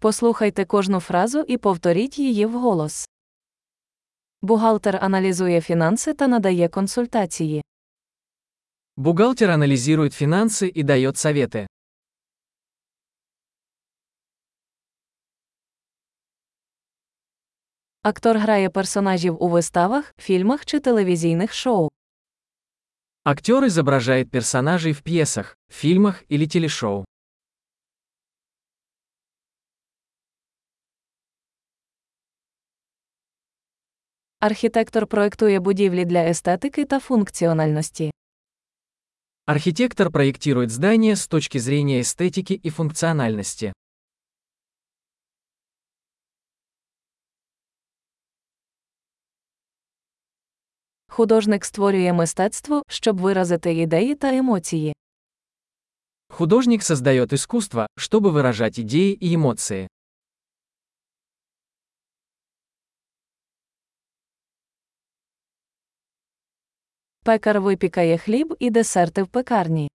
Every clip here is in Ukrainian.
Послухайте кожну фразу і повторіть її вголос. Бухгалтер аналізує фінанси та надає консультації. Бухгалтер анализирует финансы и дает советы. Актор грає персонажів у виставах, фільмах чи телевізійних шоу. Актер изображает персонажей в пьесах, фильмах или телешоу. Архітектор проектує будівлі для естетики та функціональності. Архитектор проектирует здания с точки зрения эстетики и функциональности. Художник створює мистецтво, щоб виразити ідеї та емоції. Художник создает искусство, чтобы выражать идеи и эмоции. Пекар випікає хліб і десерти в пекарні.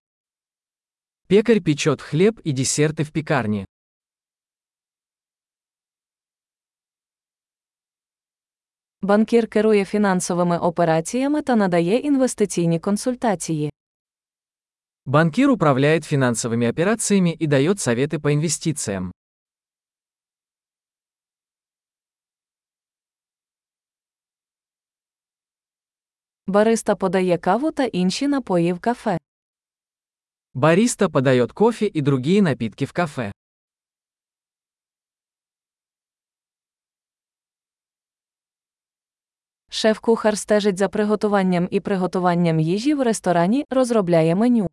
Пекарь печет хлеб и десерты в пекарне. Банкір керує фінансовими операціями та надає інвестиційні консультації. Банкир управляет финансовыми операциями и дает советы по инвестициям. Бариста подає каву та інші напої в кафе. Бариста подает кофе и другие напитки в кафе. Шеф-кухар стежить за приготуванням і приготуванням їжі в ресторані, розробляє меню.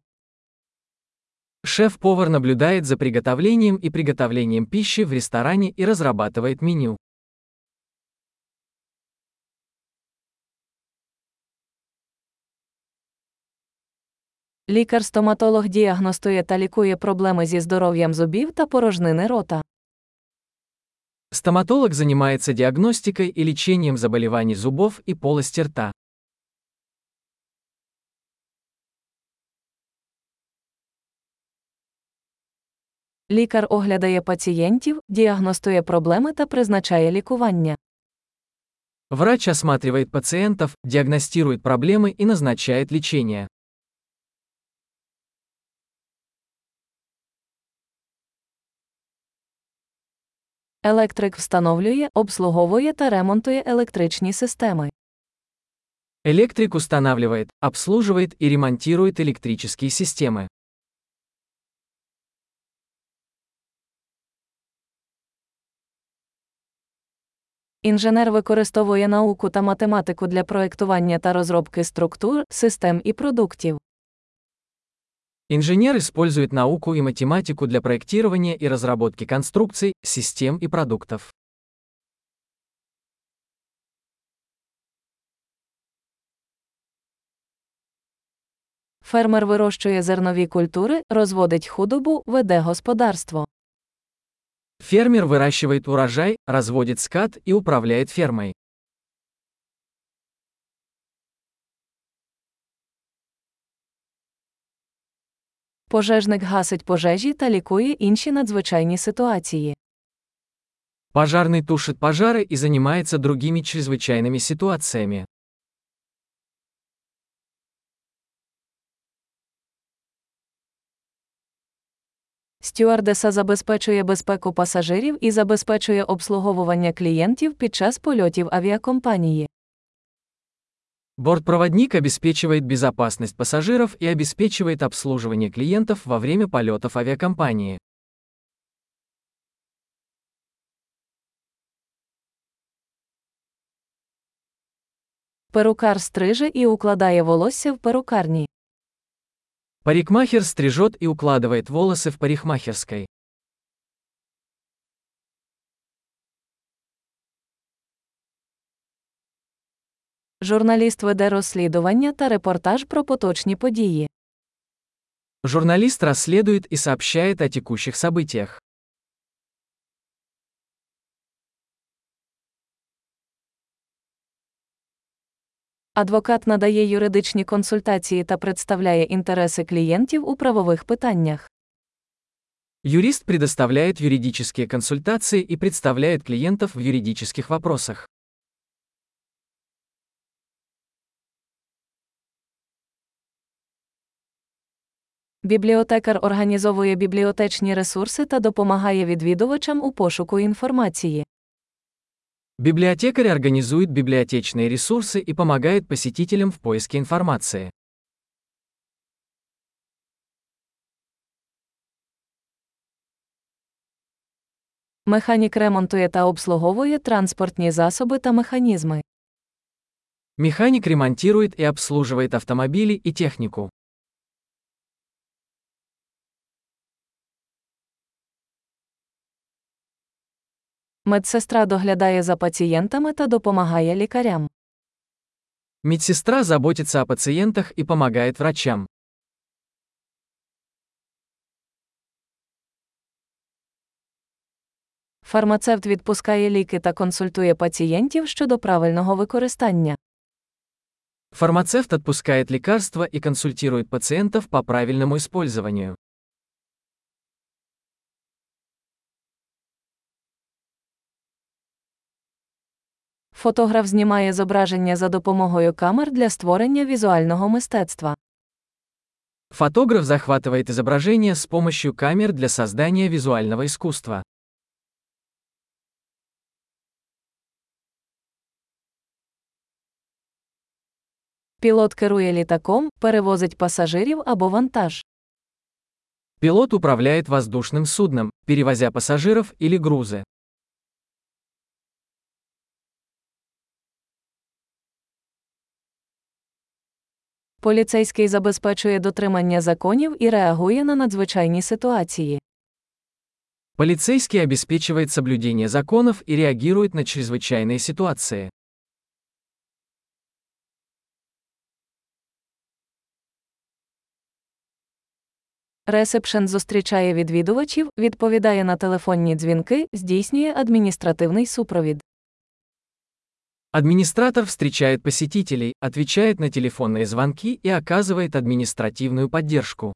Шеф-повар наблюдает за приготовлением и приготовлением пищи в ресторане и разрабатывает меню. Лікар-стоматолог діагностує та лікує проблеми зі здоров'ям зубів та порожнини рота. Стоматолог занимается диагностикой и лечением заболеваний зубов и полости рта. Лікар оглядає пацієнтів, діагностує проблеми та призначає лікування. Врач осматривает пациентов, диагностирует проблемы и назначает лечение. Електрик встановлює, обслуговує та ремонтує електричні системи. Электрик устанавливает, обслуживает и ремонтирует электрические системы. Інженер використовує науку та математику для проектування та розробки структур, систем і продуктів. Инженер использует науку и математику для проектирования и разработки конструкций, систем и продуктов. Фермер вирощує зернові культури, розводить худобу, веде господарство. Фермер выращивает урожай, разводит скот и управляет фермой. Пожежник гасить пожежі та лікує інші надзвичайні ситуації. Пожарный тушит пожары и занимается другими чрезвычайными ситуациями. Стюардеса забезпечує безпеку пасажирів і забезпечує обслуговування клієнтів під час польотів авіакомпанії. Бортпроводник обеспечивает безопасность пассажиров и обеспечивает обслуживание клиентов во время полетов авиакомпании. Перукар стриже і укладає волосся в перукарні. Парикмахер стрижет и укладывает волосы в парикмахерской. Журналіст веде розслідування та репортаж про поточні події. Журналист расследует и сообщает о текущих событиях. Адвокат надає юридичні консультації та представляє інтереси клієнтів у правових питаннях. Юрист предоставляет юридические консультации и представляет клиентов в юридических вопросах. Бібліотекар організовує бібліотечні ресурси та допомагає відвідувачам у пошуку інформації. Библиотекарь организует библиотечные ресурсы и помогает посетителям в поиске информации. Механік ремонтує та обслуговує транспортні засоби та механізми. Механик ремонтирует и обслуживает автомобили и технику. Медсестра доглядає за пацієнтами та допомагає лікарям. Медсестра заботится о пациентах и помогает врачам. Фармацевт відпускає ліки та консультує пацієнтів щодо правильного використання. Фармацевт отпускает лекарства и консультирует пациентов по правильному использованию. Фотограф знімає зображення за допомогою камер для створення візуального мистецтва. Фотограф захватывает изображение с помощью камер для создания визуального искусства. Пілот керує літаком, перевозить пасажирів або вантаж. Пилот управляет воздушным судном, перевозя пассажиров или грузы. Поліцейський забезпечує дотримання законів і реагує на надзвичайні ситуації. Полицейский обеспечивает соблюдение законов и реагирует на чрезвычайные ситуации. Ресепшен зустрічає відвідувачів, відповідає на телефонні дзвінки, здійснює адміністративний супровід. Администратор встречает посетителей, отвечает на телефонные звонки и оказывает административную поддержку.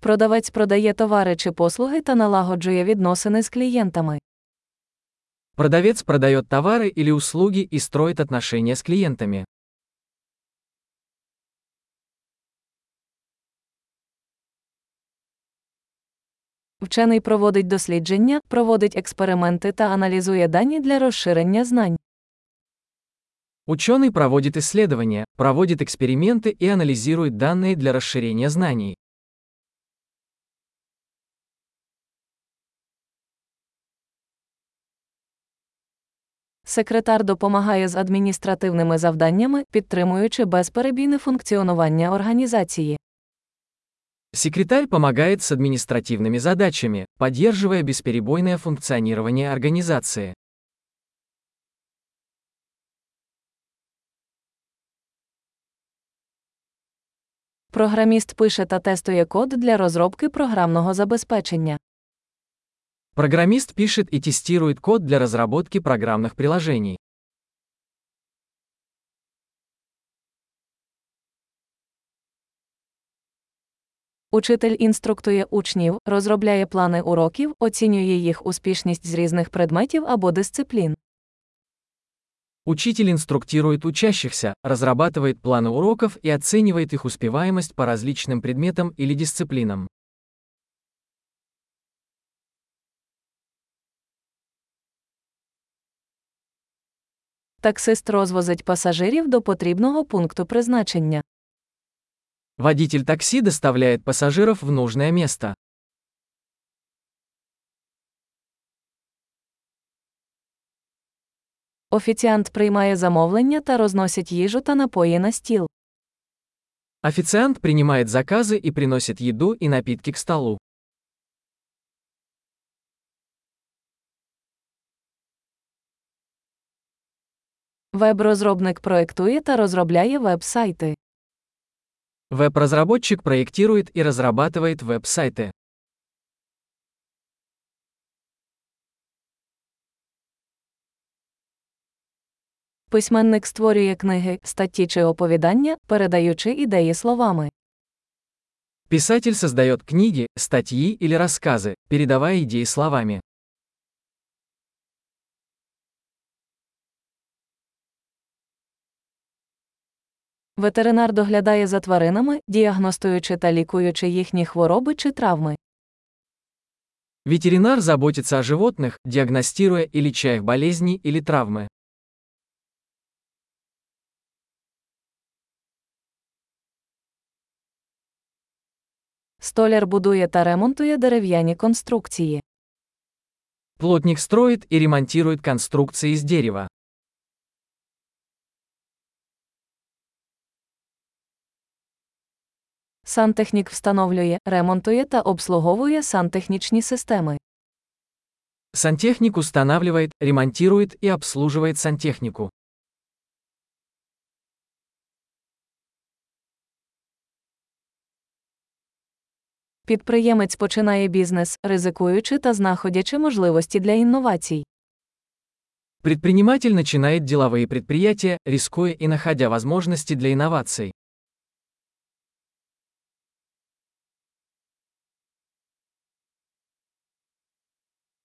Продавець продає товари чи послуги та налагоджує відносини з клієнтами. Продавец продает товары или услуги и строит отношения с клиентами. Вчений проводить дослідження, проводить експерименти та аналізує дані для розширення знань. Ученый проводит исследования, проводит эксперименты и анализирует данные для расширения знаний. Секретар допомагає з адміністративними завданнями, підтримуючи безперебійне функціонування організації. Секретарь помогает с административными задачами, поддерживая бесперебойное функционирование организации. Програміст пише та тестує код для розробки програмного забезпечення. Программист пишет и тестирует код для разработки программных приложений. Учитель інструктує учнів, розробляє плани уроків, оцінює їх успішність з різних предметів або дисциплін. Учитель инструктирует учащихся, разрабатывает планы уроков и оценивает их успеваемость по различным предметам или дисциплинам. Таксист розвозить пасажирів до потрібного пункту призначення. Водитель такси доставляет пассажиров в нужное место. Офіціант приймає замовлення та розносить їжу та напої на стіл. Официант принимает заказы и приносит еду и напитки к столу. Веб-розробник проектує та розробляє веб-сайти. Веб-разработчик проектирует и разрабатывает веб-сайты. Письменник створює книги, статті чи оповідання, передаючи ідеї словами. Писатель создает книги, статьи или рассказы, передавая идеи словами. Ветеринар доглядає за тваринами, діагностуючи та лікуючи їхні хвороби чи травми. Ветеринар заботится о животных, диагностируя и леча их болезни или травмы. Столяр будує та ремонтує дерев'яні конструкції. Плотник строит и ремонтирует конструкции из дерева. Сантехнік встановлює, ремонтує та обслуговує сантехнічні системи. Сантехник устанавливает, ремонтирует и обслуживает сантехнику. Підприємець починає бізнес, ризикуючи та знаходячи можливості для інновацій. Предприниматель начинает деловые предприятия, рискуя и находя возможности для инноваций.